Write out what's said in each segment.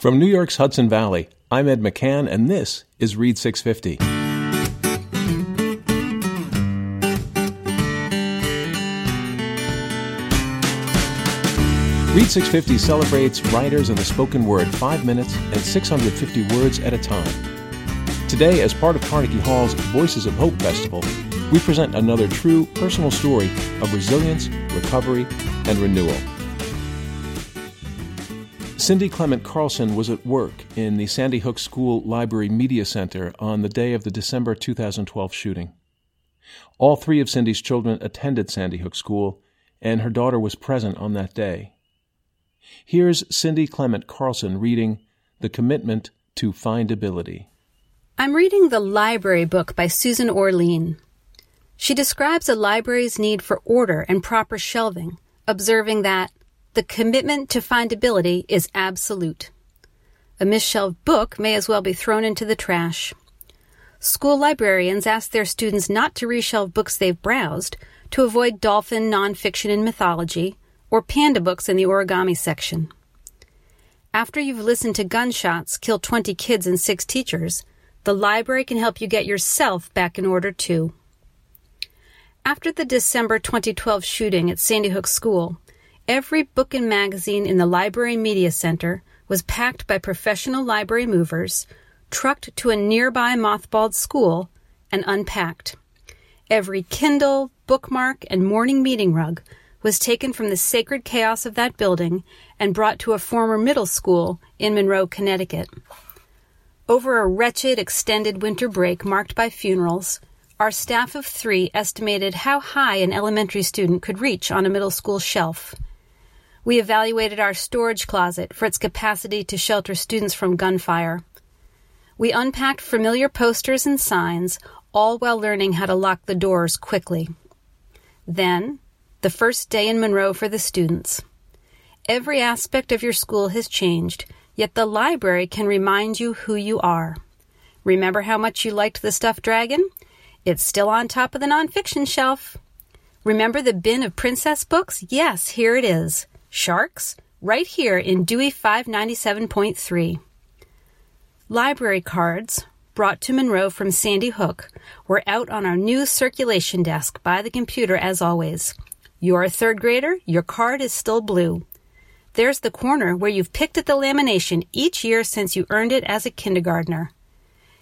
From New York's Hudson Valley, I'm Ed McCann, and this is Read 650. Read 650 celebrates writers and the spoken word five minutes and 650 words at a time. Today, as part of Carnegie Hall's Voices of Hope Festival, we present another true personal story of resilience, recovery, and renewal. Cindy Clement Carlson was at work in the Sandy Hook School Library Media Center on the day of the December 2012 shooting. All three of Cindy's children attended Sandy Hook School, and her daughter was present on that day. Here's Cindy Clement Carlson reading The Commitment to Findability. I'm reading The Library book by Susan Orlean. She describes a library's need for order and proper shelving, observing that the commitment to findability is absolute. A misshelved book may as well be thrown into the trash. School librarians ask their students not to reshelve books they've browsed to avoid dolphin nonfiction and mythology or panda books in the origami section. After you've listened to gunshots kill 20 kids and 6 teachers, the library can help you get yourself back in order too. After the December 2012 shooting at Sandy Hook School, every book and magazine in the Library Media Center was packed by professional library movers, trucked to a nearby mothballed school, and unpacked. Every Kindle, bookmark, and morning meeting rug was taken from the sacred chaos of that building and brought to a former middle school in Monroe, Connecticut. Over a wretched extended winter break marked by funerals, our staff of three estimated how high an elementary student could reach on a middle school shelf. We evaluated our storage closet for its capacity to shelter students from gunfire. We unpacked familiar posters and signs, all while learning how to lock the doors quickly. Then, the first day in Monroe for the students. Every aspect of your school has changed, yet the library can remind you who you are. Remember how much you liked the stuffed dragon? It's still on top of the nonfiction shelf. Remember the bin of princess books? Yes, here it is. Sharks, right here in Dewey 597.3. Library cards, brought to Monroe from Sandy Hook, were out on our new circulation desk by the computer as always. You're a third grader, your card is still blue. There's the corner where you've picked at the lamination each year since you earned it as a kindergartner.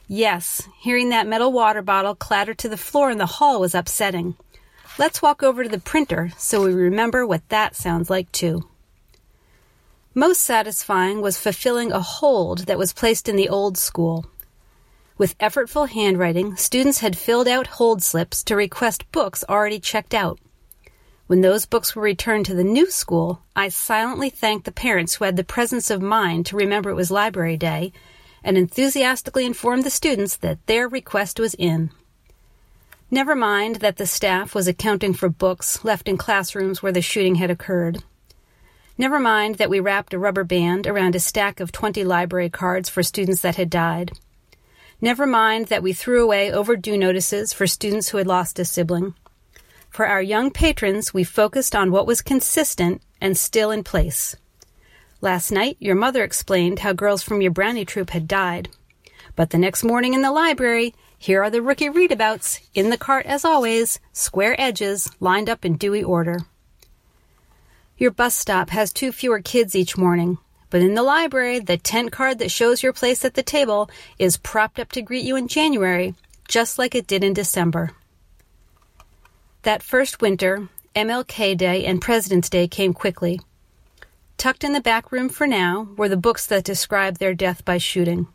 Yes, hearing that metal water bottle clatter to the floor in the hall was upsetting. Let's walk over to the printer so we remember what that sounds like too. Most satisfying was fulfilling a hold that was placed in the old school. With effortful handwriting, students had filled out hold slips to request books already checked out. When those books were returned to the new school, I silently thanked the parents who had the presence of mind to remember it was Library Day and enthusiastically informed the students that their request was in. Never mind that the staff was accounting for books left in classrooms where the shooting had occurred. Never mind that we wrapped a rubber band around a stack of 20 library cards for students that had died. Never mind that we threw away overdue notices for students who had lost a sibling. For our young patrons, we focused on what was consistent and still in place. Last night, your mother explained how girls from your brownie troop had died. But the next morning in the library, here are the rookie readabouts, in the cart as always, square edges, lined up in Dewey order. Your bus stop has two fewer kids each morning, but in the library, the tent card that shows your place at the table is propped up to greet you in January, just like it did in December. That first winter, MLK Day and President's Day came quickly. Tucked in the back room for now were the books that describe their death by shooting.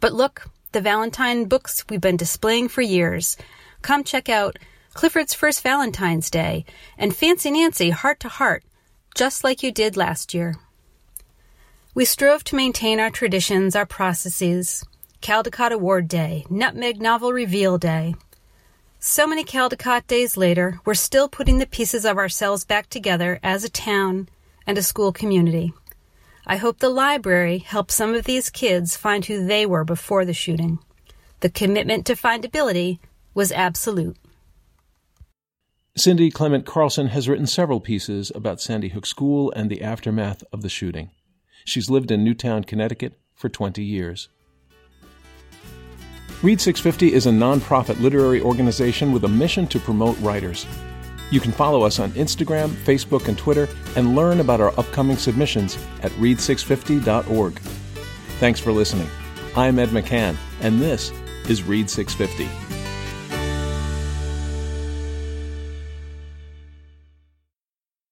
But look, the Valentine books we've been displaying for years. Come check out Clifford's First Valentine's Day and Fancy Nancy Heart to Heart, just like you did last year. We strove to maintain our traditions, our processes. Caldecott Award Day, Nutmeg Novel Reveal Day. So many Caldecott days later, we're still putting the pieces of ourselves back together as a town and a school community. I hope the library helped some of these kids find who they were before the shooting. The commitment to findability was absolute. Cindy Clement Carlson has written several pieces about Sandy Hook School and the aftermath of the shooting. She's lived in Newtown, Connecticut for 20 years. Read 650 is a nonprofit literary organization with a mission to promote writers. You can follow us on Instagram, Facebook, and Twitter and learn about our upcoming submissions at read650.org. Thanks for listening. I'm Ed McCann, and this is Read 650.